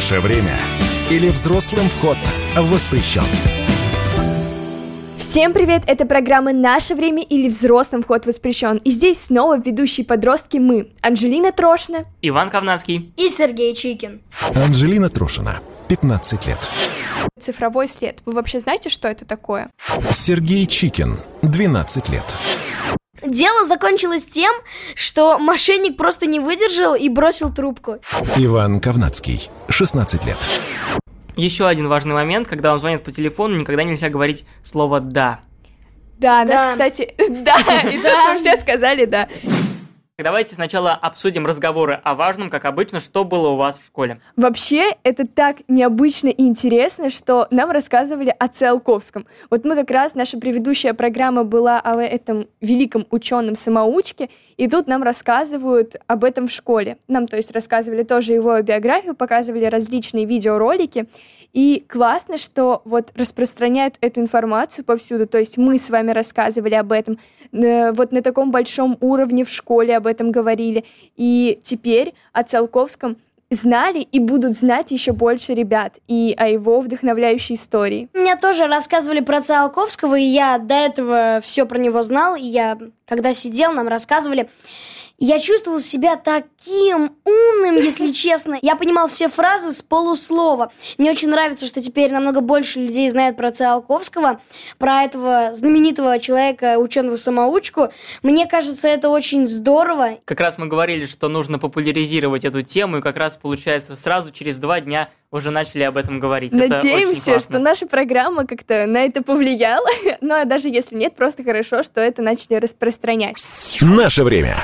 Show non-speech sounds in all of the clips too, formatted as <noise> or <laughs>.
Наше время. Или взрослым вход воспрещен. Всем привет! Это программа «Наше время» или «Взрослым вход воспрещен». И здесь снова ведущие подростки мы, Анжелина Трошина, Иван Ковнацкий и Сергей Чикин. Анжелина Трошина, 15 лет. Цифровой след. Вы вообще знаете, что это такое? Сергей Чикин, 12 лет. Дело закончилось тем, что мошенник просто не выдержал и бросил трубку. Иван Ковнацкий, 16 лет. Еще один важный момент, когда вам звонят по телефону, никогда нельзя говорить слово «да». Да, Да. нас, кстати, <laughs> да, и тут мы все сказали да. Давайте сначала обсудим разговоры о важном, как обычно, что было у вас в школе. Вообще, это так необычно и интересно, что нам рассказывали о Циолковском. Вот мы как раз, наша предыдущая программа была о этом великом ученом-самоучке, и тут нам рассказывают об этом в школе. Нам, то есть, рассказывали тоже его биографию, показывали различные видеоролики, и классно, что вот распространяют эту информацию повсюду, то есть мы с вами рассказывали об этом, э, вот на таком большом уровне в школе об этом говорили, и теперь о Циолковском знали и будут знать еще больше ребят и о его вдохновляющей истории. Мне тоже рассказывали про Циолковского, и я до этого все про него знал, и я, когда сидел, нам рассказывали. Я чувствовал себя таким умным, если <laughs> честно. Я понимал все фразы с полуслова. Мне очень нравится, что теперь намного больше людей знают про Циолковского, про этого знаменитого человека, ученого-самоучку. Мне кажется, это очень здорово. Как раз мы говорили, что нужно популяризировать эту тему, и как раз, получается, сразу через два дня уже начали об этом говорить. Это Надеемся, классно. что наша программа как-то на это повлияла. <laughs> Но даже если нет, просто хорошо, что это начали распространять. Наше время.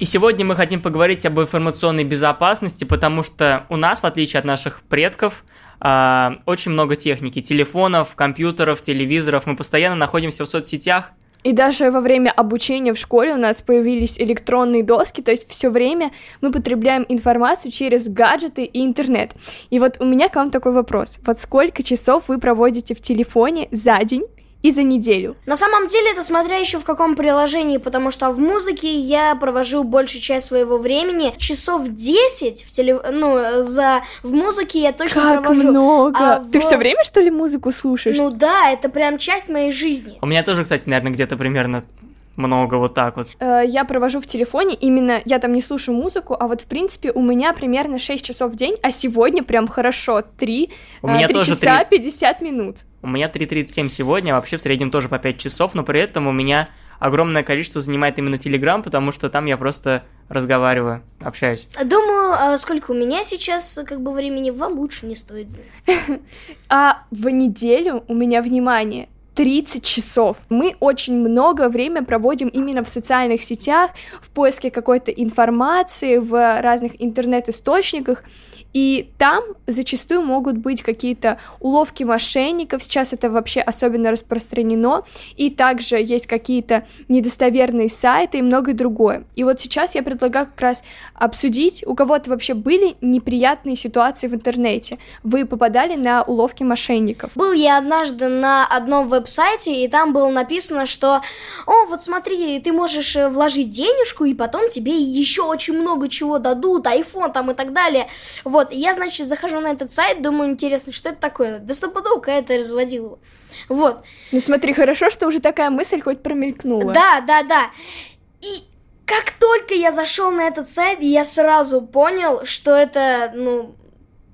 И сегодня мы хотим поговорить об информационной безопасности, потому что у нас, в отличие от наших предков, а, очень много техники, телефонов, компьютеров, телевизоров. Мы постоянно находимся в соцсетях. И даже во время обучения в школе у нас появились электронные доски, то есть все время мы потребляем информацию через гаджеты и интернет. И вот у меня к вам такой вопрос. Вот сколько часов вы проводите в телефоне за день и за неделю? На самом деле это смотря еще в каком приложении, потому что в музыке я провожу большую часть своего времени. Часов 10 в теле... ну, за... в музыке я точно Как провожу. много! А Ты в- все время, что ли, музыку слушаешь? Ну да, это прям часть моей жизни. У меня тоже, кстати, наверное, где-то примерно много вот так вот. Э, я провожу в телефоне, именно я там не слушаю музыку, а вот в принципе у меня примерно 6 часов в день, а сегодня прям хорошо, 3, У меня 3 тоже часа 3. 50 минут. У меня 3.37 сегодня, а вообще в среднем тоже по 5 часов, но при этом у меня огромное количество занимает именно Телеграм, потому что там я просто разговариваю, общаюсь. Думаю, а сколько у меня сейчас как бы времени, вам лучше не стоит знать. <laughs> А в неделю у меня, внимание, 30 часов. Мы очень много времени проводим именно в социальных сетях, в поиске какой-то информации, в разных интернет-источниках, и там зачастую могут быть какие-то уловки мошенников, сейчас это вообще особенно распространено, и также есть какие-то недостоверные сайты и многое другое. И вот сейчас я предлагаю как раз обсудить, у кого-то вообще были неприятные ситуации в интернете, вы попадали на уловки мошенников. Был я однажды на одном веб-сайте, и там было написано, что «О, вот смотри, ты можешь э, вложить денежку, и потом тебе еще очень много чего дадут, айфон там и так далее». Вот, и я, значит, захожу на этот сайт, думаю, интересно, что это такое? Да стопудово какая-то разводила. Вот, Ну смотри, хорошо, что уже такая мысль хоть промелькнула. да, да, да. И как только я зашел на этот сайт, я сразу понял, что это, ну,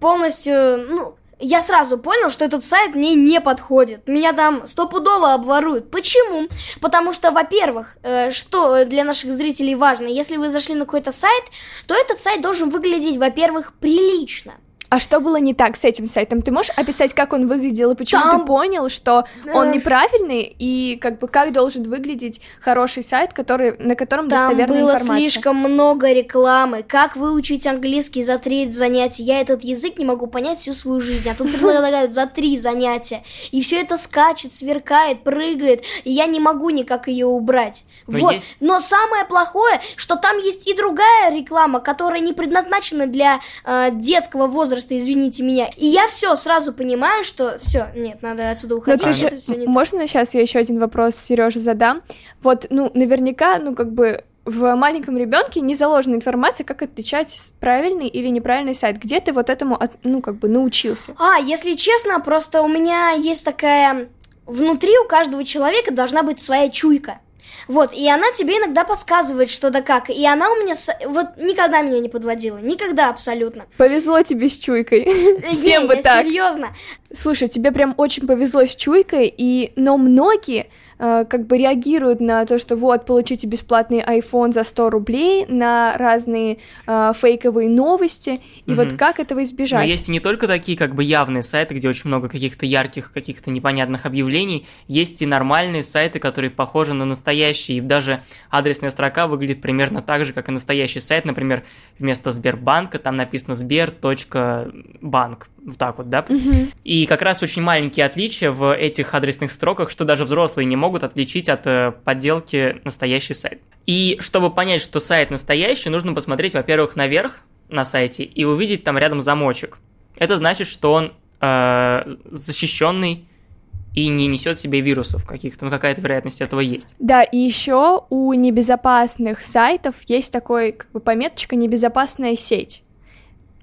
полностью, ну, я сразу понял, что этот сайт мне не подходит. Меня там стопудово обворуют. Почему? Потому что, во-первых, э, что для наших зрителей важно, если вы зашли на какой-то сайт, то этот сайт должен выглядеть, во-первых, прилично. А что было не так с этим сайтом? Ты можешь описать, как он выглядел и почему Там- ты понял, что он неправильный и как бы как должен выглядеть хороший сайт, который на котором Там достоверная было информация? слишком много рекламы. Как выучить английский за три занятия? Я этот язык не могу понять всю свою жизнь. А тут <laughs> предлагают за три занятия. И все это скачет, сверкает, прыгает. И я не могу никак ее убрать. Но вот. есть- Но самое плохое, что там есть и другая реклама, которая не предназначена для э, детского возраста, извините меня. И я все сразу понимаю, что все, нет, надо отсюда Но уходить. ты же, можно сейчас я еще один вопрос Сереже задам? Вот, ну, наверняка, ну, как бы в маленьком ребенке не заложена информация, как отличать правильный или неправильный сайт. Где ты вот этому, ну, как бы научился? А, если честно, просто у меня есть такая... Внутри у каждого человека должна быть своя чуйка. Вот, и она тебе иногда подсказывает, что да как. И она у меня вот никогда меня не подводила. Никогда абсолютно. Повезло тебе с чуйкой. Всем бы так. Серьезно. Слушай, тебе прям очень повезло с чуйкой, и но многие э, как бы реагируют на то, что вот, получите бесплатный iPhone за 100 рублей, на разные э, фейковые новости, и угу. вот как этого избежать? Но есть и не только такие как бы явные сайты, где очень много каких-то ярких, каких-то непонятных объявлений, есть и нормальные сайты, которые похожи на настоящие, и даже адресная строка выглядит примерно так же, как и настоящий сайт, например, вместо Сбербанка там написано сбер.банк, вот так вот, да? Угу. И как раз очень маленькие отличия в этих адресных строках, что даже взрослые не могут отличить от э, подделки настоящий сайт. И чтобы понять, что сайт настоящий, нужно посмотреть, во-первых, наверх на сайте и увидеть там рядом замочек. Это значит, что он э, защищенный и не несет в себе вирусов каких-то, ну какая-то вероятность этого есть. Да, и еще у небезопасных сайтов есть такой как бы пометочка «небезопасная сеть».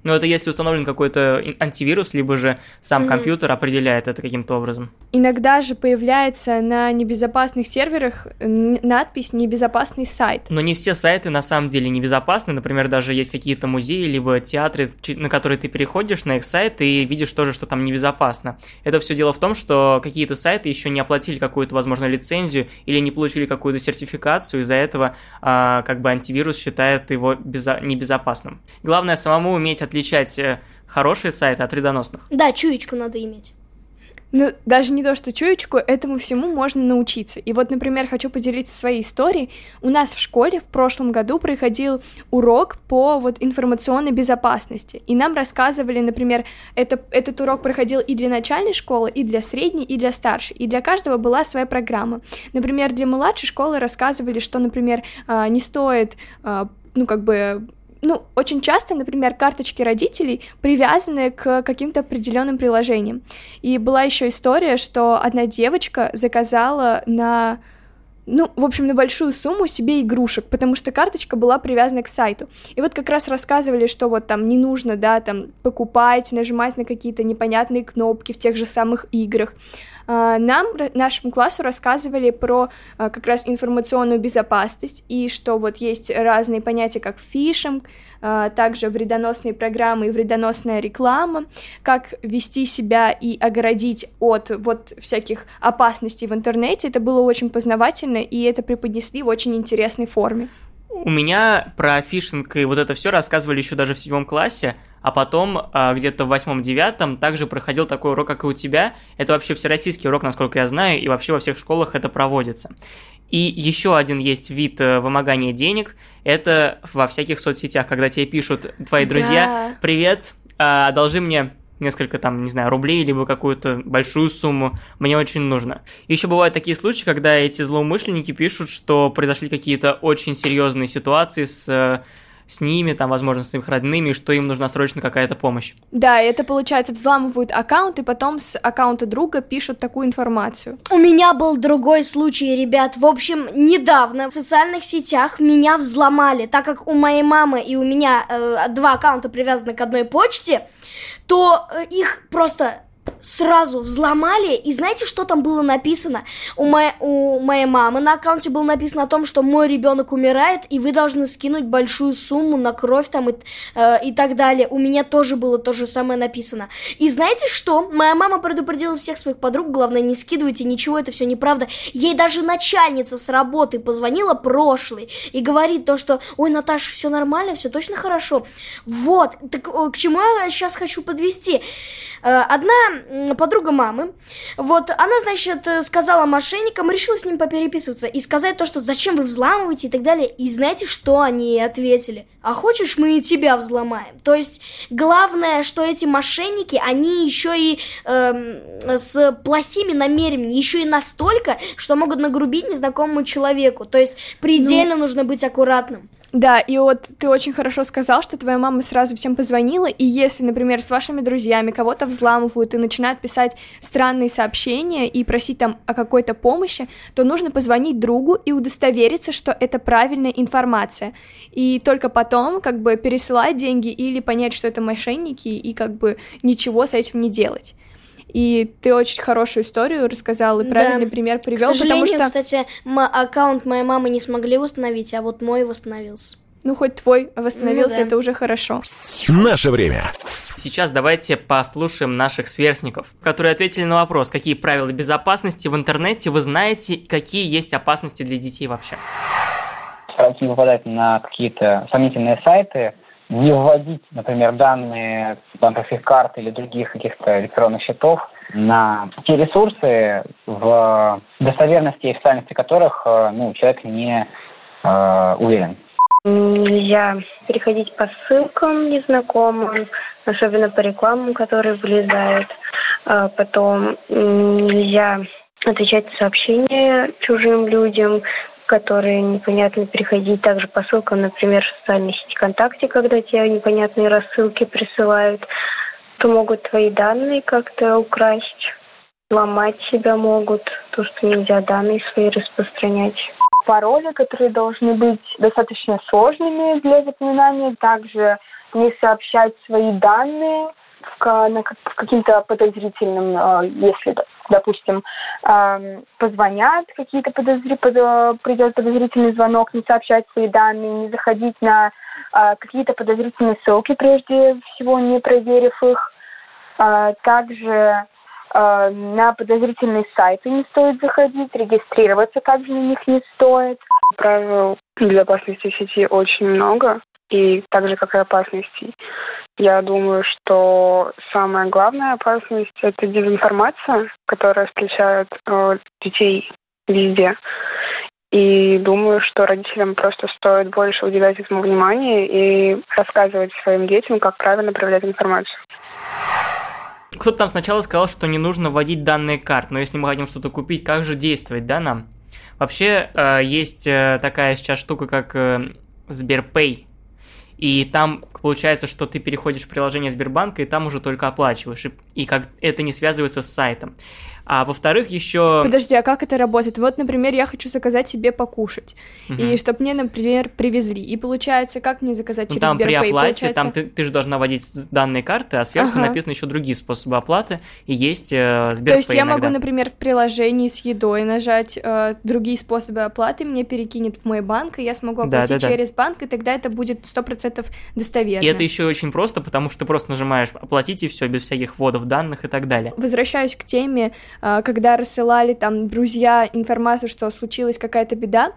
Но это если установлен какой-то антивирус, либо же сам mm-hmm. компьютер определяет это каким-то образом. Иногда же появляется на небезопасных серверах надпись «небезопасный сайт». Но не все сайты на самом деле небезопасны. Например, даже есть какие-то музеи, либо театры, на которые ты переходишь на их сайт и видишь тоже, что там небезопасно. Это все дело в том, что какие-то сайты еще не оплатили какую-то, возможно, лицензию или не получили какую-то сертификацию, из-за этого а, как бы антивирус считает его безо- небезопасным. Главное самому уметь отличить отличать э, хорошие сайты от вредоносных. Да, чуечку надо иметь. Ну, даже не то, что чуечку, этому всему можно научиться. И вот, например, хочу поделиться своей историей. У нас в школе в прошлом году проходил урок по вот информационной безопасности. И нам рассказывали, например, это, этот урок проходил и для начальной школы, и для средней, и для старшей. И для каждого была своя программа. Например, для младшей школы рассказывали, что, например, а, не стоит а, ну, как бы ну, очень часто, например, карточки родителей привязаны к каким-то определенным приложениям. И была еще история, что одна девочка заказала на ну, в общем, на большую сумму себе игрушек, потому что карточка была привязана к сайту. И вот как раз рассказывали, что вот там не нужно, да, там покупать, нажимать на какие-то непонятные кнопки в тех же самых играх. А, нам, нашему классу рассказывали про а, как раз информационную безопасность и что вот есть разные понятия, как фишинг, а, также вредоносные программы и вредоносная реклама, как вести себя и оградить от вот всяких опасностей в интернете. Это было очень познавательно, и это преподнесли в очень интересной форме. У меня про фишинг и вот это все рассказывали еще даже в седьмом классе, а потом а, где-то в восьмом-девятом также проходил такой урок, как и у тебя. Это вообще всероссийский урок, насколько я знаю, и вообще во всех школах это проводится. И еще один есть вид э, вымогания денег, это во всяких соцсетях, когда тебе пишут твои друзья, да. привет, а, одолжи мне несколько там, не знаю, рублей, либо какую-то большую сумму, мне очень нужно. Еще бывают такие случаи, когда эти злоумышленники пишут, что произошли какие-то очень серьезные ситуации с э, с ними, там, возможно, с их родными, что им нужна срочно какая-то помощь. Да, это получается взламывают аккаунт, и потом с аккаунта друга пишут такую информацию. У меня был другой случай, ребят. В общем, недавно в социальных сетях меня взломали, так как у моей мамы и у меня э, два аккаунта привязаны к одной почте, то э, их просто сразу взломали, и знаете, что там было написано? У, мо- у моей мамы на аккаунте было написано о том, что мой ребенок умирает, и вы должны скинуть большую сумму на кровь там и, э, и так далее. У меня тоже было то же самое написано. И знаете что? Моя мама предупредила всех своих подруг, главное, не скидывайте ничего, это все неправда. Ей даже начальница с работы позвонила прошлой и говорит то, что, ой, Наташа, все нормально, все точно хорошо. Вот, так э, к чему я сейчас хочу подвести? Э, подруга мамы. Вот, она, значит, сказала мошенникам, решила с ним попереписываться и сказать то, что зачем вы взламываете и так далее. И знаете, что они ответили? А хочешь, мы и тебя взломаем? То есть, главное, что эти мошенники, они еще и э, с плохими намерениями, еще и настолько, что могут нагрубить незнакомому человеку. То есть, предельно ну... нужно быть аккуратным. Да, и вот ты очень хорошо сказал, что твоя мама сразу всем позвонила, и если, например, с вашими друзьями кого-то взламывают и начинают писать странные сообщения и просить там о какой-то помощи, то нужно позвонить другу и удостовериться, что это правильная информация. И только потом как бы пересылать деньги или понять, что это мошенники, и как бы ничего с этим не делать. И ты очень хорошую историю рассказал и правильный Да. пример привел, К сожалению, потому что, кстати, аккаунт моей мамы не смогли восстановить, а вот мой восстановился. ну, хоть твой восстановился, Ну да. это уже хорошо. Наше время. Сейчас давайте послушаем наших сверстников, которые ответили на вопрос, какие правила безопасности в интернете вы знаете, какие есть опасности для детей вообще. стараться не попадать на какие-то сомнительные сайты, не вводить, например, данные банковских карт или других каких-то электронных счетов на те ресурсы, в достоверности и официальности которых э, ну, человек не э, уверен. Нельзя переходить по ссылкам незнакомым, особенно по рекламам, которые вылезают. А Потом нельзя отвечать сообщения чужим людям, которые непонятно переходить также по ссылкам, например, в социальной сети ВКонтакте, когда тебе непонятные рассылки присылают, то могут твои данные как-то украсть, ломать себя могут, то, что нельзя данные свои распространять. Пароли, которые должны быть достаточно сложными для запоминания, также не сообщать свои данные в каким-то подозрительным, э, если, допустим, позвонят какие-то подозри... подо- придет подозрительный звонок, не сообщать свои данные, не заходить на э, какие-то подозрительные ссылки, прежде всего не проверив их. Э, также э, на подозрительные сайты не стоит заходить, регистрироваться также на них не стоит. Правил безопасности сети очень много, и так же, как и опасностей. Я думаю, что самая главная опасность – это дезинформация, которая встречает э, детей везде. И думаю, что родителям просто стоит больше уделять этому внимание и рассказывать своим детям, как правильно проявлять информацию. Кто-то там сначала сказал, что не нужно вводить данные карт, но если мы хотим что-то купить, как же действовать, да, нам? Вообще, э, есть э, такая сейчас штука, как э, Сберпэй, и там получается, что ты переходишь в приложение Сбербанка, и там уже только оплачиваешь, и, и как это не связывается с сайтом. А во-вторых, еще... Подожди, а как это работает? Вот, например, я хочу заказать себе покушать, и чтобы мне, например, привезли. И получается, как мне заказать Ну, через там при Сберпэй? оплате, Получается- там ты, ты же должна вводить данные карты, а сверху Ага. написано еще другие способы оплаты, и есть э, То Сберпэй есть я иногда. могу, например, в приложении с едой нажать э, другие способы оплаты, мне перекинет в мой банк, и я смогу Да, оплатить да, да. через банк, и тогда это будет 100% достоверно. И это еще очень просто, потому что ты просто нажимаешь оплатить и все, без всяких вводов данных и так далее. Возвращаюсь к теме, когда рассылали там друзья информацию, что случилась какая-то беда.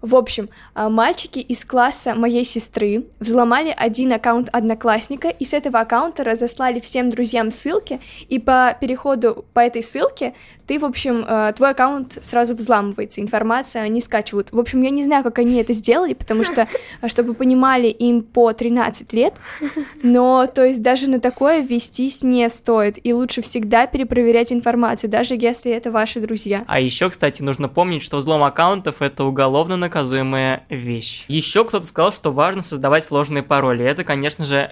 В общем, а, мальчики из класса моей сестры взломали один аккаунт одноклассника, и с этого аккаунта разослали всем друзьям ссылки, и по переходу по этой ссылке ты, в общем, э, твой аккаунт сразу взламывается, информация они скачивают. В общем, я не знаю, как они это сделали, потому что, <laughs> а, чтобы вы понимали, им по 13 лет, но, то есть, даже на такое вестись не стоит, и лучше всегда перепроверять информацию, даже если это ваши друзья. А еще, кстати, нужно помнить, что взлом аккаунтов это уголовно наказуемая вещь. Еще кто-то сказал, что важно создавать сложные пароли. Это, конечно же,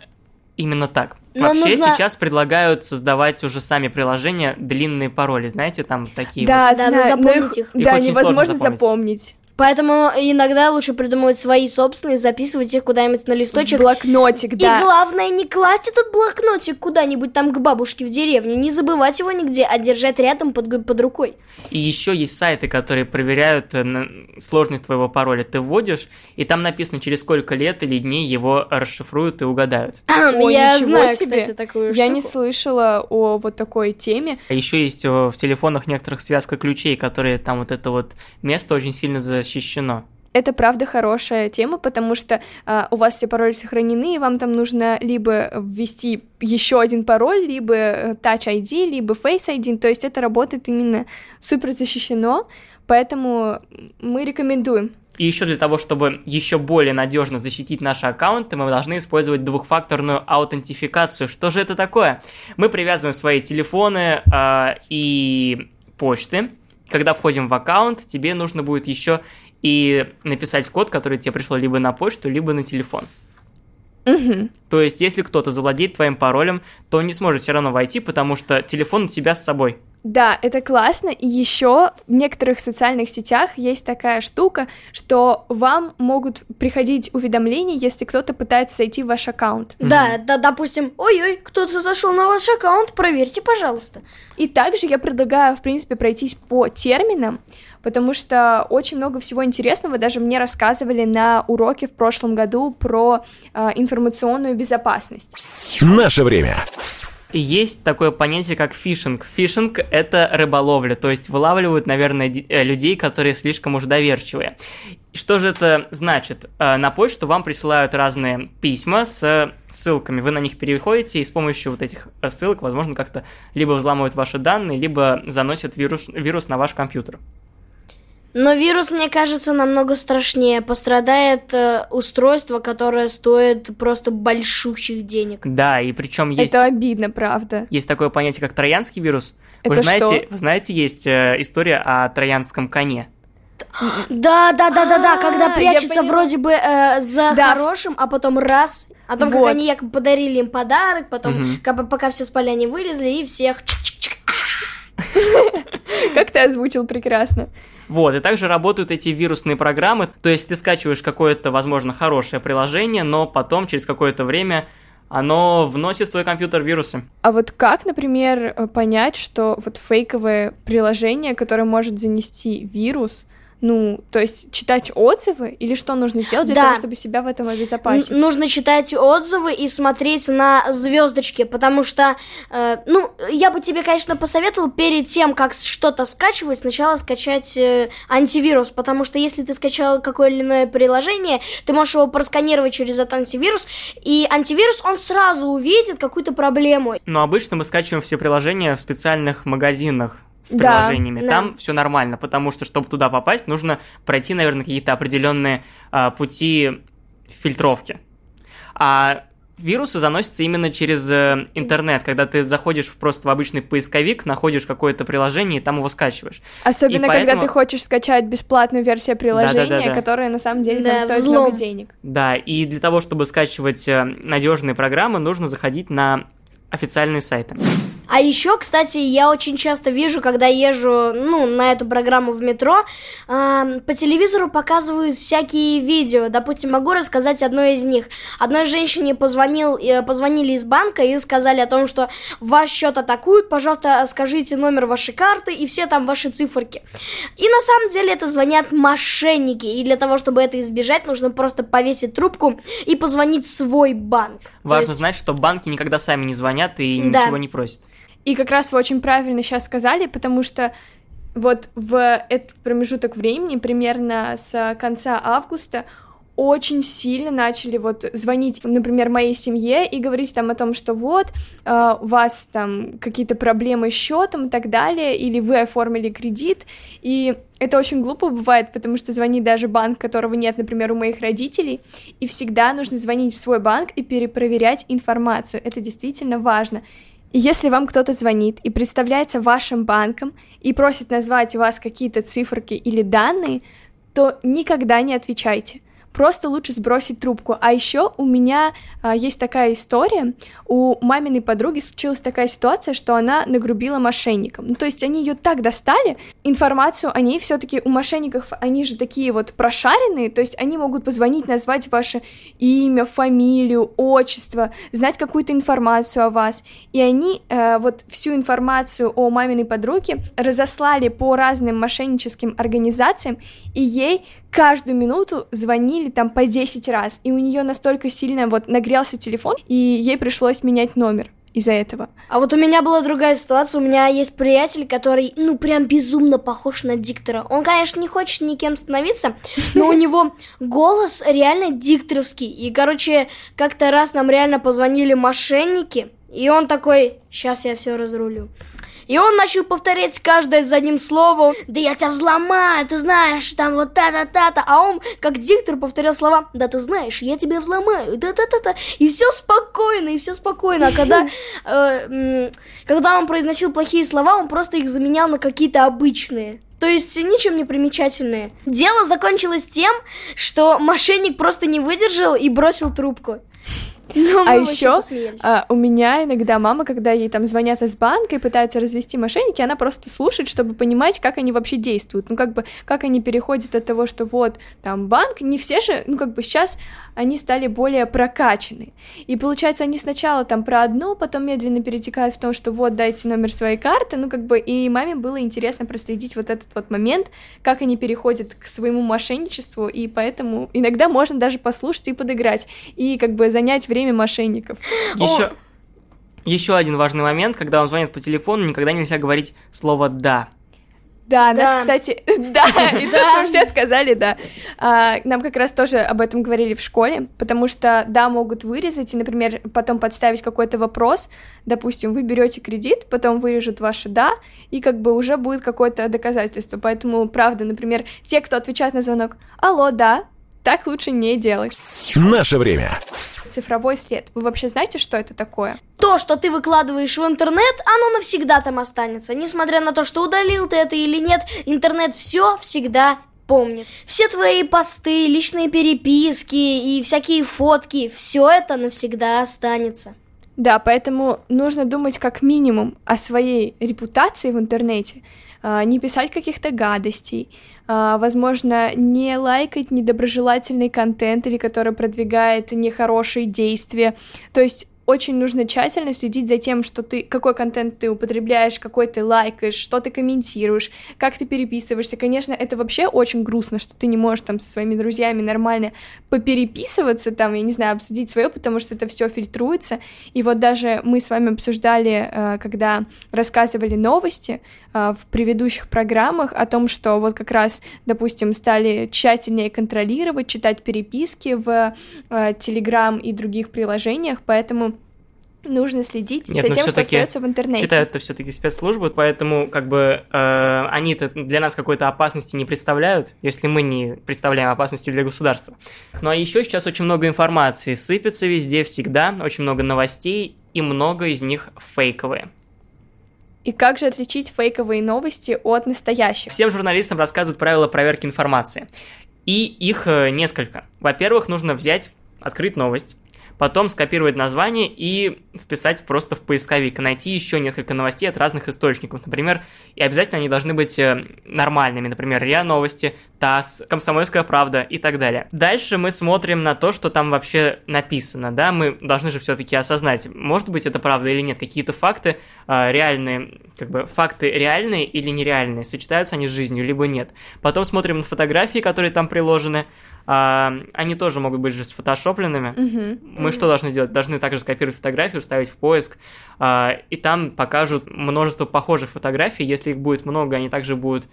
именно так. Но Вообще нужно- сейчас предлагают создавать уже сами приложения длинные пароли, знаете, там такие Да, Да, но знаю, но запомнить их. Их Да, очень невозможно запомнить. запомнить. Поэтому иногда лучше придумывать свои собственные, записывать их куда-нибудь на листочек. Блокнотик, И да. главное, не класть этот блокнотик куда-нибудь там к бабушке в деревню, не забывать его нигде, а держать рядом под, под рукой. И еще есть сайты, которые проверяют э, на- сложность твоего пароля. Ты вводишь, и там написано, через сколько лет или дней его расшифруют и угадают. Ой, Я ничего знаю, себе. кстати, такую Я штуку. не слышала о вот такой теме. А еще есть э, в телефонах некоторых связка ключей, которые там вот это вот место очень сильно защищено. Это правда хорошая тема, потому что а, у вас все пароли сохранены, и вам там нужно либо ввести еще один пароль, либо э, Touch ID, либо Face ID, то есть это работает именно супер защищено, поэтому мы рекомендуем. И еще для того, чтобы еще более надежно защитить наши аккаунты, мы должны использовать двухфакторную аутентификацию. Что же это такое? Мы привязываем свои телефоны а, и почты. Когда входим в аккаунт, тебе нужно будет еще и написать код, который тебе пришло либо на почту, либо на телефон. Мгм. То есть, если кто-то завладеет твоим паролем, то он не сможет все равно войти, потому что телефон у тебя с собой. Да, это классно. И еще в некоторых социальных сетях есть такая штука, что вам могут приходить уведомления, если кто-то пытается зайти в ваш аккаунт. Да, да, допустим, ой-ой, кто-то зашел на ваш аккаунт, проверьте, пожалуйста. И также я предлагаю, в принципе, пройтись по терминам, потому что очень много всего интересного даже мне рассказывали на уроке в прошлом году про э, информационную безопасность. Наше время. Есть такое понятие, как фишинг. Фишинг — это рыболовля, то есть вылавливают, наверное, э, людей, которые слишком уж доверчивые. Что же это значит? Э, На почту вам присылают разные письма с ссылками. Вы на них переходите, и с помощью вот этих э, ссылок, возможно, как-то либо взламывают ваши данные, либо заносят вирус, вирус на ваш компьютер. Но вирус, мне кажется, намного страшнее. Пострадает э, устройство, которое стоит просто большущих денег. Да, и причем есть... Это обидно, правда. Есть такое понятие, как троянский вирус. Вы Это знаете, что? вы знаете, есть э, история о троянском коне. Да, да, да, да, да, А, когда прячется вроде бы э, за Да. хорошим, а потом раз. О том, Вот. как они якобы подарили им подарок, потом, как пока все спали, они вылезли и всех. <laughs> Как ты озвучил прекрасно. Вот, и также работают эти вирусные программы, то есть ты скачиваешь какое-то, возможно, хорошее приложение, но потом, через какое-то время, оно вносит в твой компьютер вирусы. А вот как, например, понять, что вот фейковое приложение, которое может занести вирус, ну, то есть читать отзывы или что нужно сделать для Да. того, чтобы себя в этом обезопасить? Н- Нужно читать отзывы и смотреть на звездочки, потому что, э, ну, я бы тебе, конечно, посоветовал перед тем, как что-то скачивать, сначала скачать э, антивирус, потому что если ты скачал какое или иное приложение, ты можешь его просканировать через этот антивирус, и антивирус, он сразу увидит какую-то проблему. Но обычно мы скачиваем все приложения в специальных магазинах с Да, приложениями. да. Там все нормально, потому что, чтобы туда попасть, нужно пройти, наверное, какие-то определенные а, пути фильтровки. А вирусы заносятся именно через э, интернет, когда ты заходишь просто в обычный поисковик, находишь какое-то приложение и там его скачиваешь. Особенно, И когда поэтому- ты хочешь скачать бесплатную версию приложения, Да-да-да-да. которое на самом деле Да, там стоит взлом. много денег. Да, и для того, чтобы скачивать надежные программы, нужно заходить на официальные сайты. А еще, кстати, я очень часто вижу, когда езжу, ну, на эту программу в метро, ам, по телевизору показывают всякие видео. Допустим, могу рассказать одно из них. Одной женщине позвонил, э, позвонили из банка и сказали о том, что ваш счет атакуют, пожалуйста, скажите номер вашей карты и все там ваши циферки. И на самом деле это звонят мошенники, и для того, чтобы это избежать, нужно просто повесить трубку и позвонить в свой банк. То Важно есть- знать, что банки никогда сами не звонят и Да. ничего не просят. И как раз вы очень правильно сейчас сказали, потому что вот в этот промежуток времени, примерно с конца августа, очень сильно начали вот звонить, например, моей семье и говорить там о том, что вот, э, у вас там какие-то проблемы с счетом и так далее, или вы оформили кредит, и это очень глупо бывает, потому что звонит даже банк, которого нет, например, у моих родителей, и всегда нужно звонить в свой банк и перепроверять информацию, это действительно важно. И если вам кто-то звонит и представляется вашим банком и просит назвать у вас какие-то циферки или данные, то никогда не отвечайте. Просто лучше сбросить трубку. А еще у меня а, есть такая история. У маминой подруги случилась такая ситуация, что она нагрубила мошенникам. Ну, то есть они ее так достали, информацию о ней все-таки у мошенников, они же такие вот прошаренные, то есть они могут позвонить, назвать ваше имя, фамилию, отчество, знать какую-то информацию о вас. И они э, вот всю информацию о маминой подруге разослали по разным мошенническим организациям, и ей каждую минуту звонили там по 10 раз, и у нее настолько сильно вот нагрелся телефон, и ей пришлось менять номер из-за этого. А вот у меня была другая ситуация. У меня есть приятель, который, ну, прям безумно похож на диктора. Он, конечно, не хочет никем становиться, но у <laughs> него голос реально дикторовский. И, короче, как-то раз нам реально позвонили мошенники, и он такой, сейчас я все разрулю. И он начал повторять каждое за одним словом. Да я тебя взломаю, ты знаешь, там вот та-та-та-та. А он, как диктор, повторял слова. Да ты знаешь, я тебя взломаю, да-та-та-та. И все спокойно, и все спокойно. А когда, <laughs> э, когда он произносил плохие слова, он просто их заменял на какие-то обычные. То есть ничем не примечательные. Дело закончилось тем, что мошенник просто не выдержал и бросил трубку. Ну, а еще а, у меня иногда мама, когда ей там звонят из банка и пытаются развести мошенники, она просто слушает, чтобы понимать, как они вообще действуют. Ну, как бы, как они переходят от того, что вот там банк, не все же, ну, как бы сейчас они стали более прокачаны. И получается, они сначала там про одно, потом медленно перетекают в том, что вот, дайте номер своей карты, ну, как бы, и маме было интересно проследить вот этот вот момент, как они переходят к своему мошенничеству, и поэтому иногда можно даже послушать и подыграть, и как бы занять время мошенников. Еще, еще один важный момент, когда он звонит по телефону, никогда нельзя говорить слово «да». Да, да, нас, кстати, <laughs> да, <laughs> и тут все сказали да. А, нам как раз тоже об этом говорили в школе, потому что да, могут вырезать и, например, потом подставить какой-то вопрос. Допустим, вы берете кредит, потом вырежут ваше да, и как бы уже будет какое-то доказательство. Поэтому, правда, например, те, кто отвечает на звонок, алло, да, так лучше не делать. Наше время. Цифровой след. Вы вообще знаете, что это такое? То, что ты выкладываешь в интернет, оно навсегда там останется. Несмотря на то, что удалил ты это или нет, интернет все всегда помнит. Все твои посты, личные переписки и всякие фотки, все это навсегда останется. Да, поэтому нужно думать как минимум о своей репутации в интернете, не писать каких-то гадостей, а, возможно, не лайкать недоброжелательный контент или который продвигает нехорошие действия. То есть очень нужно тщательно следить за тем, что ты, какой контент ты употребляешь, какой ты лайкаешь, что ты комментируешь, как ты переписываешься. Конечно, это вообще очень грустно, что ты не можешь там со своими друзьями нормально попереписываться, там, я не знаю, обсудить свое, потому что это все фильтруется. И вот даже мы с вами обсуждали, э, когда рассказывали новости в предыдущих программах о том, что вот как раз, допустим, стали тщательнее контролировать, читать переписки в Telegram э, и других приложениях, поэтому нужно следить Нет, за тем, что остается в интернете. Читают это все-таки спецслужбы, поэтому как бы э, они-то для нас какой-то опасности не представляют, если мы не представляем опасности для государства. Ну а еще сейчас очень много информации сыпется везде, всегда, очень много новостей, и много из них фейковые. И как же отличить фейковые новости от настоящих? Всем журналистам рассказывают правила проверки информации. И их э, несколько. Во-первых, нужно взять, открыть новость, потом скопировать название и вписать просто в поисковик, найти еще несколько новостей от разных источников, например, и обязательно они должны быть э, нормальными, например, РИА Новости, ТАСС, Комсомольская правда и так далее. Дальше мы смотрим на то, что там вообще написано, да, мы должны же все-таки осознать, может быть это правда или нет, какие-то факты э, реальные, как бы факты реальные или нереальные, сочетаются они с жизнью, либо нет. Потом смотрим на фотографии, которые там приложены, а, они тоже могут быть же сфотошопленными. Mm-hmm. Мы что должны сделать? Должны также скопировать фотографию, вставить в поиск, а, и там покажут множество похожих фотографий. Если их будет много, они также будут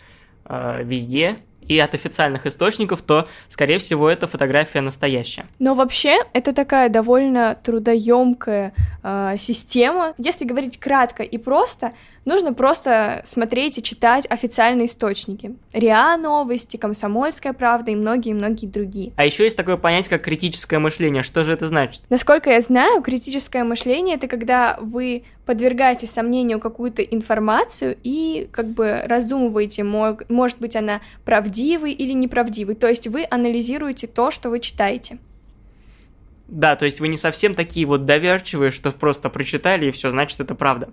а, везде и от официальных источников, то, скорее всего, эта фотография настоящая. Но вообще это такая довольно трудоемкая э, система. Если говорить кратко и просто, нужно просто смотреть и читать официальные источники. РИА Новости, Комсомольская правда и многие-многие другие. А еще есть такое понятие, как критическое мышление. Что же это значит? Насколько я знаю, критическое мышление — это когда вы подвергаете сомнению какую-то информацию и как бы раздумываете, может быть, она правдивой или неправдивой. То есть вы анализируете то, что вы читаете. Да, то есть вы не совсем такие вот доверчивые, что просто прочитали и все, значит это правда.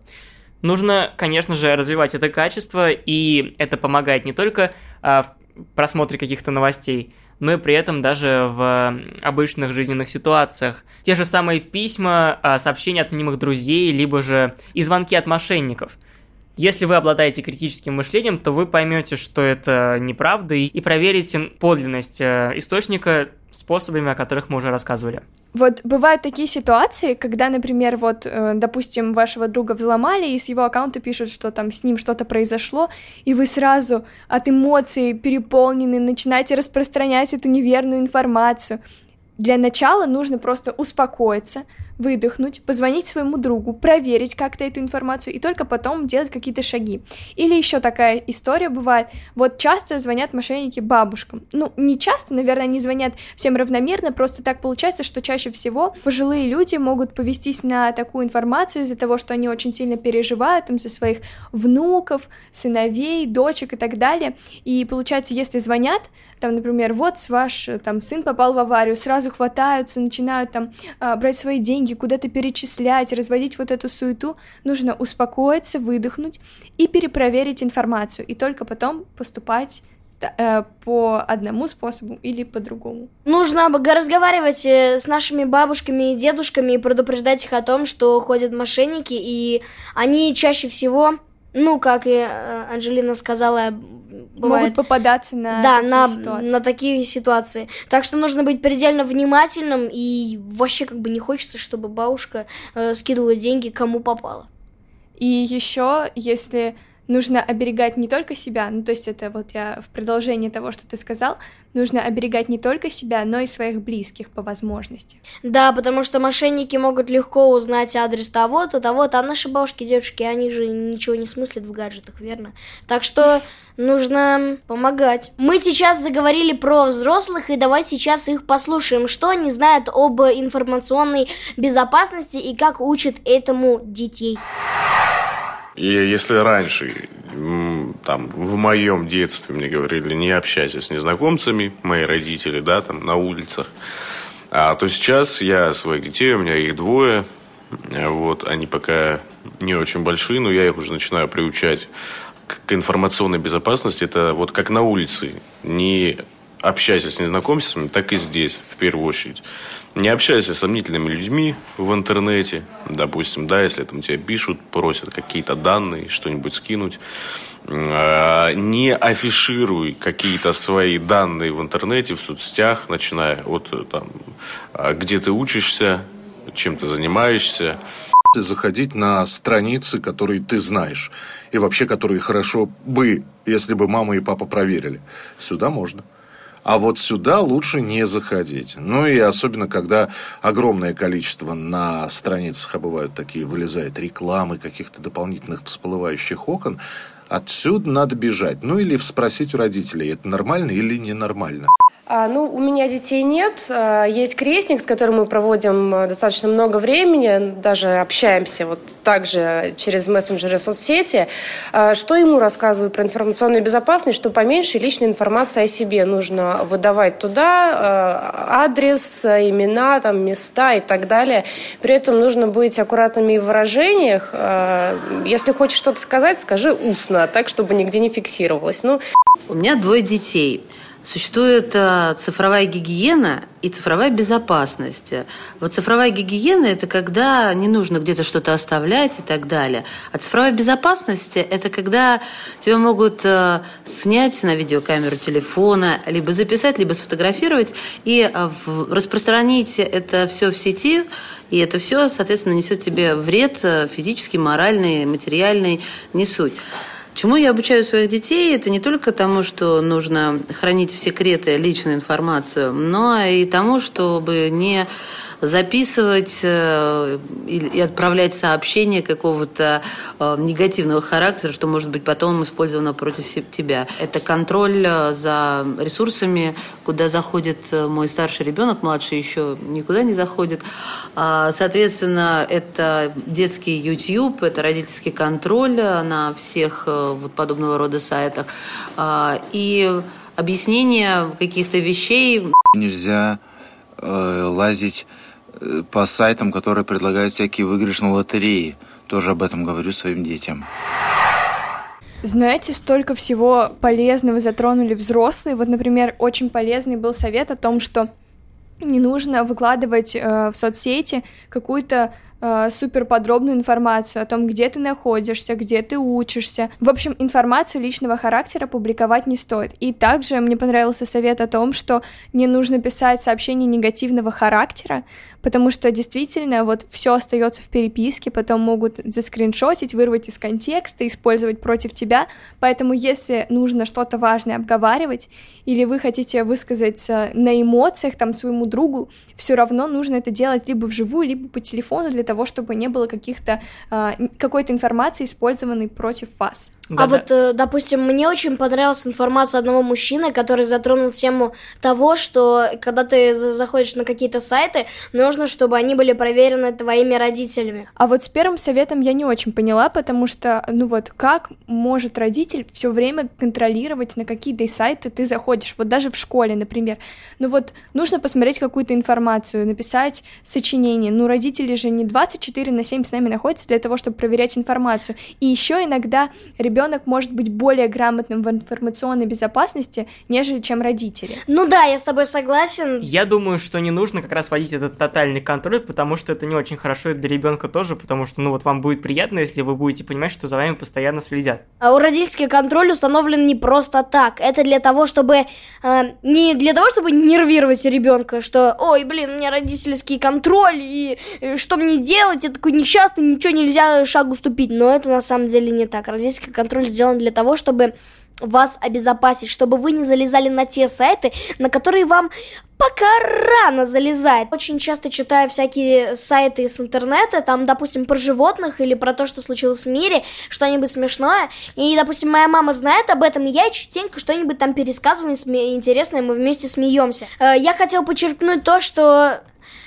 Нужно, конечно же, развивать это качество, и это помогает не только а, в просмотре каких-то новостей, но и при этом даже в обычных жизненных ситуациях. Те же самые письма, а, сообщения от мнимых друзей, либо же и звонки от мошенников. Если вы обладаете критическим мышлением, то вы поймете, что это неправда, и проверите подлинность э, источника способами, о которых мы уже рассказывали. Вот бывают такие ситуации, когда, например, вот, э, допустим, вашего друга взломали, и с его аккаунта пишут, что там с ним что-то произошло, и вы сразу от эмоций переполнены, начинаете распространять эту неверную информацию. Для начала нужно просто успокоиться, выдохнуть, позвонить своему другу, проверить как-то эту информацию и только потом делать какие-то шаги. Или еще такая история бывает, вот часто звонят мошенники бабушкам. Ну, не часто, наверное, они звонят всем равномерно, просто так получается, что чаще всего пожилые люди могут повестись на такую информацию из-за того, что они очень сильно переживают там, за своих внуков, сыновей, дочек и так далее. И получается, если звонят, там, например, вот ваш там сын попал в аварию, сразу хватаются, начинают там а, брать свои деньги, куда-то перечислять, разводить вот эту суету, нужно успокоиться, выдохнуть и перепроверить информацию, и только потом поступать э, по одному способу или по другому. Нужно разговаривать э, с нашими бабушками и дедушками и предупреждать их о том, что ходят мошенники, и они чаще всего ну, как и э, Анжелина сказала, бывает... Могут попадаться на да, такие на, ситуации. на такие ситуации. Так что нужно быть предельно внимательным, и вообще как бы не хочется, чтобы бабушка э, скидывала деньги кому попало. И еще, если нужно оберегать не только себя, ну то есть это вот я в продолжение того, что ты сказал, нужно оберегать не только себя, но и своих близких по возможности. Да, потому что мошенники могут легко узнать адрес того-то, того-то, а наши бабушки, девушки, они же ничего не смыслят в гаджетах, верно? Так что нужно помогать. Мы сейчас заговорили про взрослых, и давай сейчас их послушаем, что они знают об информационной безопасности и как учат этому детей. И если раньше, там, в моем детстве мне говорили, не общайся с незнакомцами, мои родители, да, там, на улицах, а то сейчас я своих детей, у меня их двое, вот, они пока не очень большие, но я их уже начинаю приучать к информационной безопасности. Это вот как на улице. Не общайся с незнакомцами, так и здесь, в первую очередь. Не общайся с сомнительными людьми в интернете, допустим, да, если там тебя пишут, просят какие-то данные, что-нибудь скинуть. А, не афишируй какие-то свои данные в интернете, в соцсетях, начиная от там, а, где ты учишься, чем ты занимаешься. Заходить на страницы, которые ты знаешь, и вообще, которые хорошо бы, если бы мама и папа проверили. Сюда можно. А вот сюда лучше не заходить. Ну и особенно, когда огромное количество на страницах, а бывают такие, вылезает рекламы каких-то дополнительных всплывающих окон, отсюда надо бежать. Ну или спросить у родителей, это нормально или ненормально. А, ну, у меня детей нет. А, есть крестник, с которым мы проводим а, достаточно много времени, даже общаемся вот также через мессенджеры соцсети. Что ему рассказываю про информационную безопасность, что поменьше личной информации о себе нужно выдавать туда, адрес, имена, там, места и так далее. При этом нужно быть аккуратными в выражениях. Если хочешь что-то сказать, скажи устно, так, чтобы нигде не фиксировалось. Ну, у меня двое детей – Существует э, цифровая гигиена и цифровая безопасность. Вот цифровая гигиена – это когда не нужно где-то что-то оставлять и так далее. А цифровая безопасность – это когда тебя могут э, снять на видеокамеру телефона, либо записать, либо сфотографировать и э, распространить это все в сети, и это все, соответственно, несет тебе вред физический, моральный, материальный, не суть. Чему я обучаю своих детей, это не только тому, что нужно хранить в секрете личную информацию, но и тому, чтобы не записывать э, и отправлять сообщения какого-то э, негативного характера, что может быть потом использовано против тебя. Это контроль э, за ресурсами, куда заходит мой старший ребенок, младший еще никуда не заходит. А, соответственно, это детский YouTube, это родительский контроль на всех вот подобного рода сайтах. А, и объяснение каких-то вещей. Нельзя э, лазить по сайтам, которые предлагают всякие выигрышные лотереи. Тоже об этом говорю своим детям. Знаете, столько всего полезного затронули взрослые. Вот, например, очень полезный был совет о том, что не нужно выкладывать э, в соцсети какую-то э, супер подробную информацию о том, где ты находишься, где ты учишься. В общем, информацию личного характера публиковать не стоит. И также мне понравился совет о том, что не нужно писать сообщения негативного характера, потому что действительно вот все остается в переписке, потом могут заскриншотить, вырвать из контекста, использовать против тебя. Поэтому если нужно что-то важное обговаривать, или вы хотите высказать на эмоциях там своему другу, все равно нужно это делать либо вживую, либо по телефону для того, чтобы не было каких-то э, какой-то информации, использованной против вас. Да, а да. вот, э, допустим, мне очень понравилась информация одного мужчины, который затронул тему того, что когда ты заходишь на какие-то сайты, нужно, чтобы они были проверены твоими родителями. А вот с первым советом я не очень поняла, потому что, ну вот, как может родитель все время контролировать, на какие-то сайты ты заходишь, вот даже в школе, например. Ну вот, нужно посмотреть какую-то информацию, написать сочинение. Ну, родители же не 24 на 7 с нами находятся для того, чтобы проверять информацию. И еще иногда ребенок ребенок может быть более грамотным в информационной безопасности, нежели чем родители. Ну да, я с тобой согласен. Я думаю, что не нужно как раз вводить этот тотальный контроль, потому что это не очень хорошо и для ребенка тоже, потому что, ну вот вам будет приятно, если вы будете понимать, что за вами постоянно следят. А у родительский контроль установлен не просто так. Это для того, чтобы э, не для того, чтобы нервировать ребенка, что, ой, блин, у меня родительский контроль и, и что мне делать? Я такой несчастный, ничего нельзя шагу ступить. Но это на самом деле не так. Родительский контроль контроль сделан для того, чтобы вас обезопасить, чтобы вы не залезали на те сайты, на которые вам пока рано залезать. Очень часто читаю всякие сайты из интернета, там, допустим, про животных или про то, что случилось в мире, что-нибудь смешное. И, допустим, моя мама знает об этом, и я частенько что-нибудь там пересказываю интересное, мы вместе смеемся. Э, я хотел подчеркнуть то, что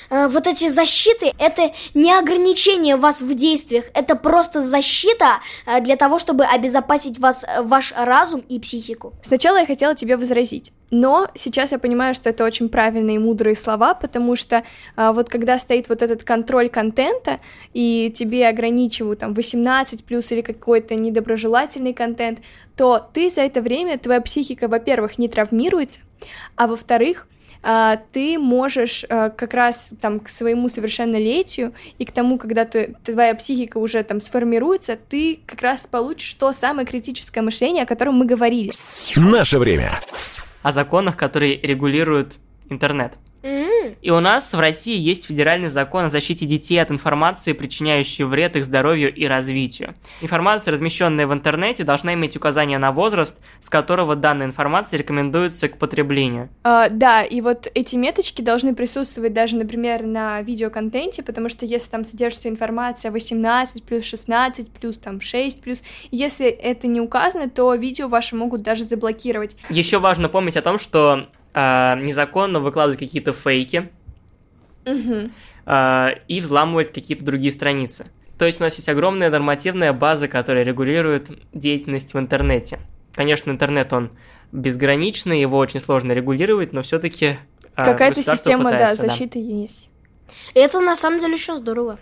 Э, вот эти защиты, это не ограничение вас в действиях, это просто защита э, для того, чтобы обезопасить вас, э, ваш разум и психику. Сначала я хотела тебе возразить. Но сейчас я понимаю, что это очень правильные и мудрые слова, потому что а, вот когда стоит вот этот контроль контента, и тебе ограничивают там 18 плюс или какой-то недоброжелательный контент, то ты за это время, твоя психика, во-первых, не травмируется, а во-вторых, ты можешь а, как раз там к своему совершеннолетию и к тому, когда ты, твоя психика уже там сформируется, ты как раз получишь то самое критическое мышление, о котором мы говорили. Наше время. О законах, которые регулируют интернет. И у нас в России есть федеральный закон о защите детей от информации, причиняющей вред их здоровью и развитию. Информация, размещенная в интернете, должна иметь указание на возраст, с которого данная информация рекомендуется к потреблению. А, да, и вот эти меточки должны присутствовать даже, например, на видеоконтенте, потому что если там содержится информация 18 плюс 16 плюс там 6 плюс, если это не указано, то видео ваше могут даже заблокировать. Еще важно помнить о том, что э, незаконно выкладывать какие-то фейки угу. э, и взламывать какие-то другие страницы. То есть у нас есть огромная нормативная база, которая регулирует деятельность в интернете. Конечно, интернет, он безграничный, его очень сложно регулировать, но все-таки э, Какая-то система, да, защиты да. есть. Это на самом деле еще здорово.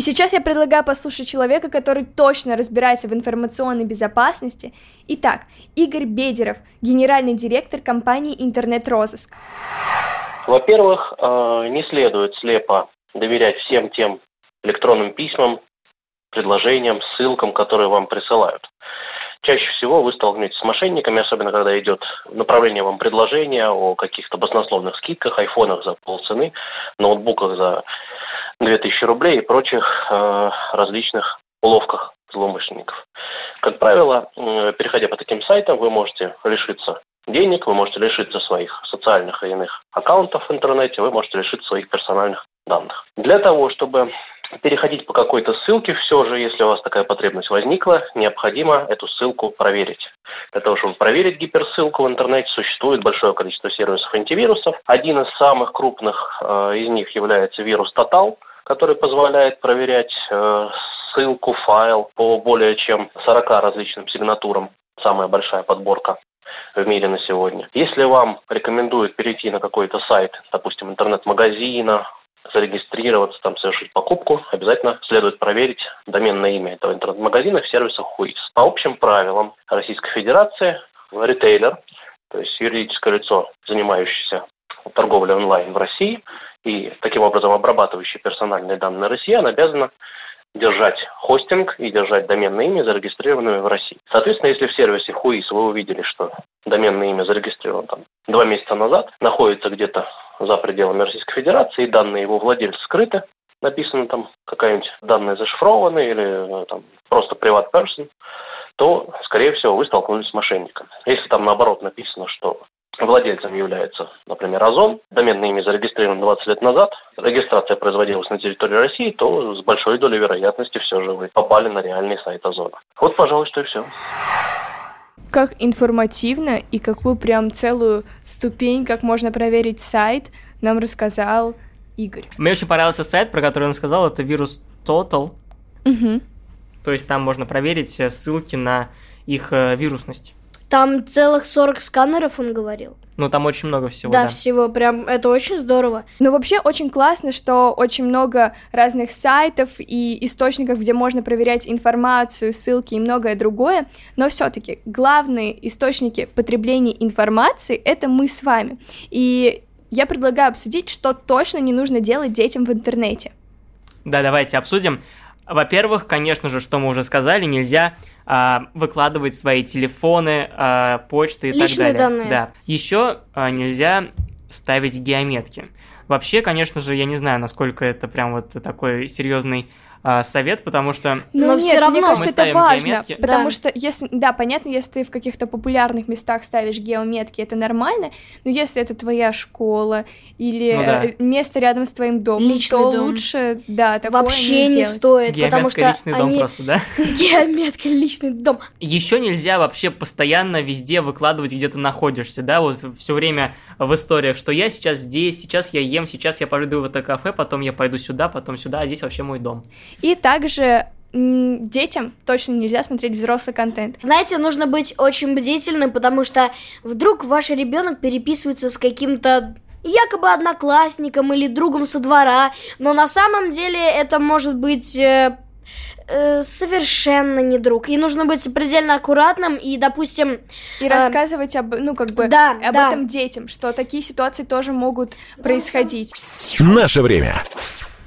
И сейчас я предлагаю послушать человека, который точно разбирается в информационной безопасности. Итак, Игорь Бедеров, генеральный директор компании «Интернет-розыск». Во-первых, э, не следует слепо доверять всем тем электронным письмам, предложениям, ссылкам, которые вам присылают. Чаще всего вы столкнетесь с мошенниками, особенно когда идет направление вам предложения о каких-то баснословных скидках, айфонах за полцены, ноутбуках за 2000 рублей и прочих э, различных уловках злоумышленников. Как правило, э, переходя по таким сайтам, вы можете лишиться денег, вы можете лишиться своих социальных и иных аккаунтов в интернете, вы можете лишиться своих персональных данных. Для того, чтобы переходить по какой-то ссылке, все же, если у вас такая потребность возникла, необходимо эту ссылку проверить. Для того, чтобы проверить гиперссылку в интернете, существует большое количество сервисов антивирусов. Один из самых крупных э, из них является вирус Total – который позволяет проверять э, ссылку, файл по более чем 40 различным сигнатурам. Самая большая подборка в мире на сегодня. Если вам рекомендуют перейти на какой-то сайт, допустим, интернет-магазина, зарегистрироваться, там совершить покупку, обязательно следует проверить доменное имя этого интернет-магазина в сервисах ХУИС. По общим правилам Российской Федерации ритейлер, то есть юридическое лицо, занимающееся торговли онлайн в России, и таким образом обрабатывающий персональные данные россиян обязана держать хостинг и держать доменное имя, зарегистрированное в России. Соответственно, если в сервисе Хуис вы увидели, что доменное имя зарегистрировано там два месяца назад, находится где-то за пределами Российской Федерации, и данные его владельца скрыты, написано там какая-нибудь данные зашифрованы или э, там просто приват person, то, скорее всего, вы столкнулись с мошенником. Если там наоборот написано, что владельцем является, например, Озон, доменное имя зарегистрировано 20 лет назад, регистрация производилась на территории России, то с большой долей вероятности все же вы попали на реальный сайт Озона. Вот, пожалуй, что и все. Как информативно и какую прям целую ступень, как можно проверить сайт, нам рассказал Игорь. Мне очень понравился сайт, про который он сказал, это вирус Total. Угу. То есть там можно проверить э, ссылки на их э, вирусность. Там целых 40 сканеров, он говорил. Ну, там очень много всего, да, да. всего, прям, это очень здорово. Но вообще очень классно, что очень много разных сайтов и источников, где можно проверять информацию, ссылки и многое другое, но все-таки главные источники потребления информации — это мы с вами. И я предлагаю обсудить, что точно не нужно делать детям в интернете. Да, давайте обсудим. Во-первых, конечно же, что мы уже сказали, нельзя выкладывать свои телефоны, а, почты и Личные так далее. данные. Да. Еще а, нельзя ставить геометки. Вообще, конечно же, я не знаю, насколько это прям вот такой серьезный а, совет, потому что... Ну, Но нет, всё равно мне кажется, это важно, геометки. потому Да. что если, да, понятно, если ты в каких-то популярных местах ставишь геометки, это нормально, но если это твоя школа или Ну да. э, место рядом с твоим домом, Личный то дом. лучше, да, такое Вообще не, делать. стоит, потому Геометка что личный дом они... просто, да? <laughs> Геометка личный дом. Еще нельзя вообще постоянно везде выкладывать, где ты находишься, да, вот все время в историях, что я сейчас здесь, сейчас я ем, сейчас я пойду в это кафе, потом я пойду сюда, потом сюда, а здесь вообще мой дом. И также детям точно нельзя смотреть взрослый контент. Знаете, нужно быть очень бдительным, потому что вдруг ваш ребенок переписывается с каким-то якобы одноклассником или другом со двора, но на самом деле это может быть э, э, совершенно не друг. И нужно быть предельно аккуратным и, допустим, И э, рассказывать об, ну, как бы, Да, об да. этом детям, что такие ситуации тоже могут происходить. Наше время.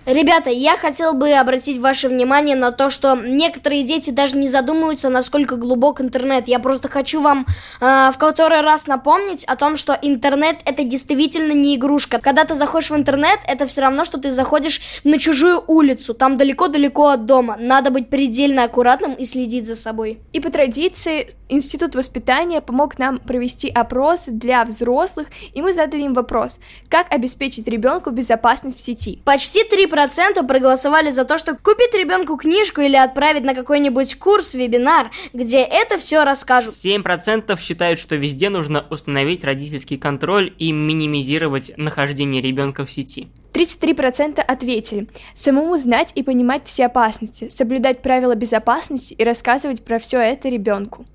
Ребята, я хотел бы обратить ваше внимание на то, что некоторые дети даже не задумываются, насколько глубок интернет. Я просто хочу вам э, в который раз напомнить о том, что интернет это действительно не игрушка. Когда ты заходишь в интернет, это все равно, что ты заходишь на чужую улицу, там далеко-далеко от дома. Надо быть предельно аккуратным и следить за собой. И по традиции Институт воспитания помог нам провести опрос для взрослых, и мы задали им вопрос, как обеспечить ребенку безопасность в сети. Почти 3% проголосовали за то, что купить ребенку книжку или отправить на какой-нибудь курс, вебинар, где это все расскажут. 7% считают, что везде нужно установить родительский контроль и минимизировать нахождение ребенка в сети. 33% ответили самому знать и понимать все опасности, соблюдать правила безопасности и рассказывать про все это ребенку.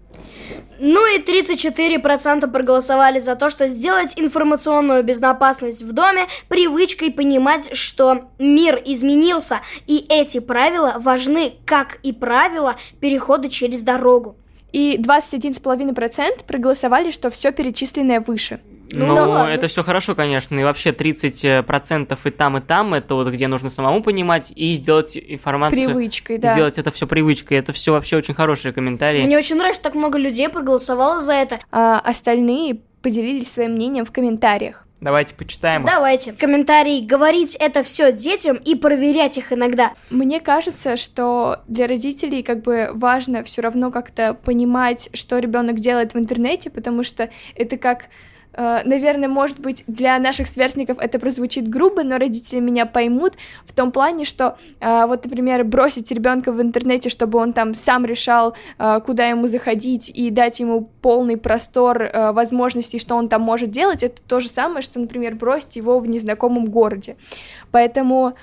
Ну и 34% проголосовали за то, что сделать информационную безопасность в доме привычкой понимать, что мир изменился, и эти правила важны, как и правила перехода через дорогу. И 21,5% проголосовали, что все перечисленное выше. Ну, Ну, ладно. это все хорошо, конечно. И вообще 30% и там, и там, это вот где нужно самому понимать и сделать информацию. Привычкой, да. Сделать это все привычкой. Это все вообще очень хорошие комментарии. Мне очень нравится, что так много людей проголосовало за это. А остальные поделились своим мнением в комментариях. Давайте почитаем. их. Давайте. Комментарий. Говорить это все детям и проверять их иногда. Мне кажется, что для родителей как бы важно все равно как-то понимать, что ребенок делает в интернете, потому что это как э, Наверное, может быть, для наших сверстников это прозвучит грубо, но родители меня поймут в том плане, что э, вот, например, бросить ребенка в интернете, чтобы он там сам решал, э, куда ему заходить, и дать ему полный простор э, возможностей, что он там может делать, это то же самое, что, например, бросить его в незнакомом городе. Поэтому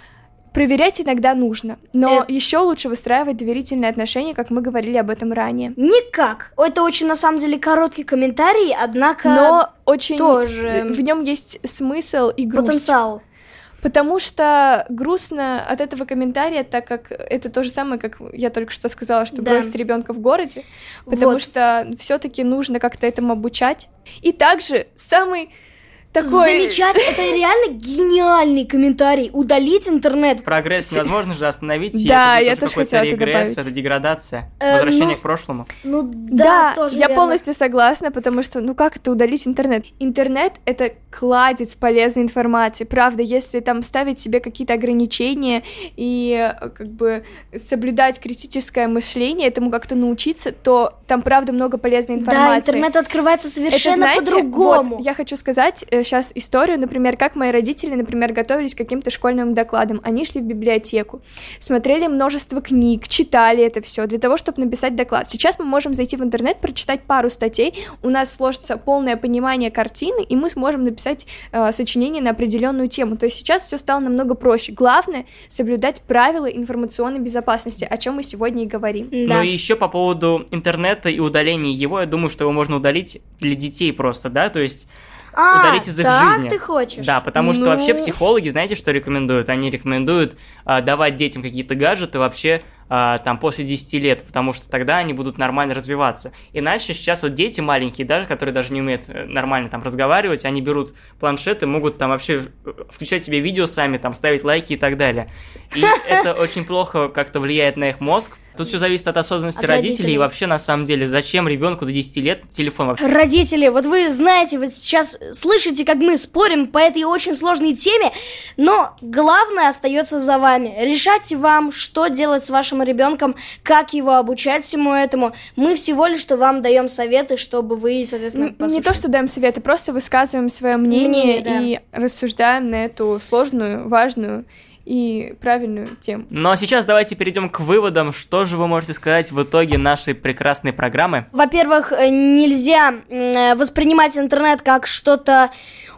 проверять иногда нужно, но Э. еще лучше выстраивать доверительные отношения, как мы говорили об этом ранее. Никак. Это очень, на самом деле, короткий комментарий, однако... Но очень тоже в нем есть смысл и грусть. Потенциал. Потому что грустно от этого комментария, так как это то же самое, как я только что сказала, что Да. бросить ребенка в городе, потому Вот. что все-таки нужно как-то этому обучать. И также самый такой... Замечательно, это реально гениальный комментарий. Удалить интернет. Прогресс невозможно же остановить, Да, я тоже какой-то хотела это регресс, добавить. это деградация, Э, возвращение ну, к прошлому. Ну Да, я полностью согласна, потому что, ну как это удалить интернет? Интернет — это кладезь полезной информации, правда, если там ставить себе какие-то ограничения и э, как бы соблюдать критическое мышление, этому как-то научиться, то там, правда, много полезной информации. Да, интернет открывается совершенно по-другому. вот, я хочу сказать сейчас историю, например, как мои родители, например, готовились к каким-то школьным докладам. Они шли в библиотеку, смотрели множество книг, читали это все для того, чтобы написать доклад. Сейчас мы можем зайти в интернет, прочитать пару статей, у нас сложится полное понимание картины, и мы сможем написать э, сочинение на определенную тему. То есть сейчас все стало намного проще. Главное соблюдать правила информационной безопасности, о чем мы сегодня и говорим. Ну и еще по поводу интернета и удаления его, я думаю, что его можно удалить для детей просто, да, то есть А, удалить из их так жизни. ты хочешь? Да, потому что Ну. вообще психологи, знаете, что рекомендуют? Они рекомендуют а, давать детям какие-то гаджеты вообще там после 10 лет, потому что тогда они будут нормально развиваться. Иначе сейчас вот дети маленькие, да, которые даже не умеют э, нормально там разговаривать, они берут планшеты, могут там вообще э, включать себе видео сами, там ставить лайки и так далее. И <laughs> это очень плохо как-то влияет на их мозг. Тут все зависит от особенностей От родителей, родителей. и вообще на самом деле зачем ребенку до 10 лет телефон вообще? Родители, вот вы знаете, вы сейчас слышите, как мы спорим по этой очень сложной теме, но главное остается за вами. Решайте вам, что делать с вашим ребенком, как его обучать всему этому. Мы всего лишь что вам даем советы, чтобы вы, соответственно, Н- Не послушали. то, что даем советы, просто высказываем свое мнение, Мнение, да. и рассуждаем на эту сложную, важную и правильную тему. Ну а сейчас давайте перейдем к выводам. Что же вы можете сказать в итоге нашей прекрасной программы? Во-первых, э, нельзя э, воспринимать интернет как что-то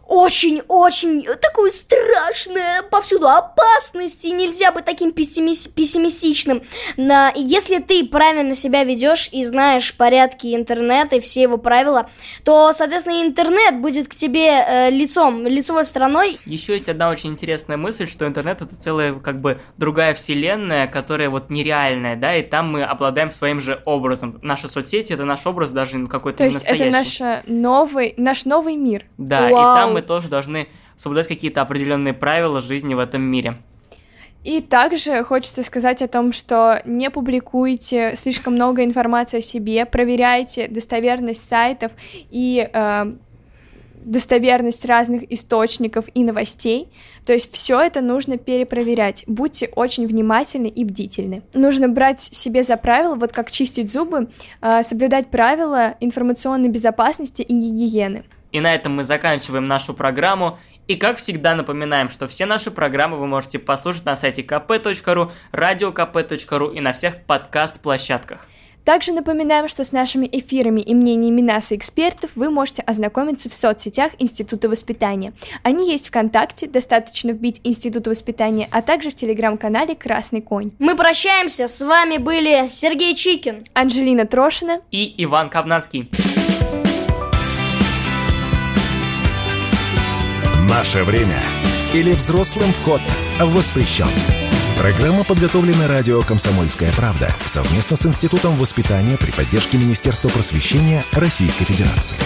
очень-очень такое страшное, повсюду опасности, нельзя быть таким пессимис- пессимистичным. На- Если ты правильно себя ведешь и знаешь порядки интернета и все его правила, то, соответственно, интернет будет к тебе э, лицом, лицевой стороной. Еще есть одна очень интересная мысль, что интернет это целая как бы другая вселенная, которая вот нереальная, да, и там мы обладаем своим же образом. Наши соцсети это наш образ даже какой-то То есть настоящий. это наш новый, наш новый мир. Да, и Вау. там мы тоже должны соблюдать какие-то определенные правила жизни в этом мире. И также хочется сказать о том, что не публикуйте слишком много информации о себе, проверяйте достоверность сайтов и э, достоверность разных источников и новостей. То есть все это нужно перепроверять. Будьте очень внимательны и бдительны. Нужно брать себе за правило, вот как чистить зубы, э, соблюдать правила информационной безопасности и гигиены. И на этом мы заканчиваем нашу программу. И как всегда напоминаем, что все наши программы вы можете послушать на сайте kp.ru, radiokp.ru и на всех подкаст-площадках. Также напоминаем, что с нашими эфирами и мнениями нас и экспертов вы можете ознакомиться в соцсетях Института воспитания. Они есть ВКонтакте, достаточно вбить Института воспитания, а также в телеграм-канале «Красный конь». Мы прощаемся, с вами были Сергей Чикин, Анжелина Трошина и Иван Ковнацкий. Наше время или взрослым вход воспрещен. Программа подготовлена радио «Комсомольская правда» совместно с Институтом воспитания при поддержке Министерства просвещения Российской Федерации.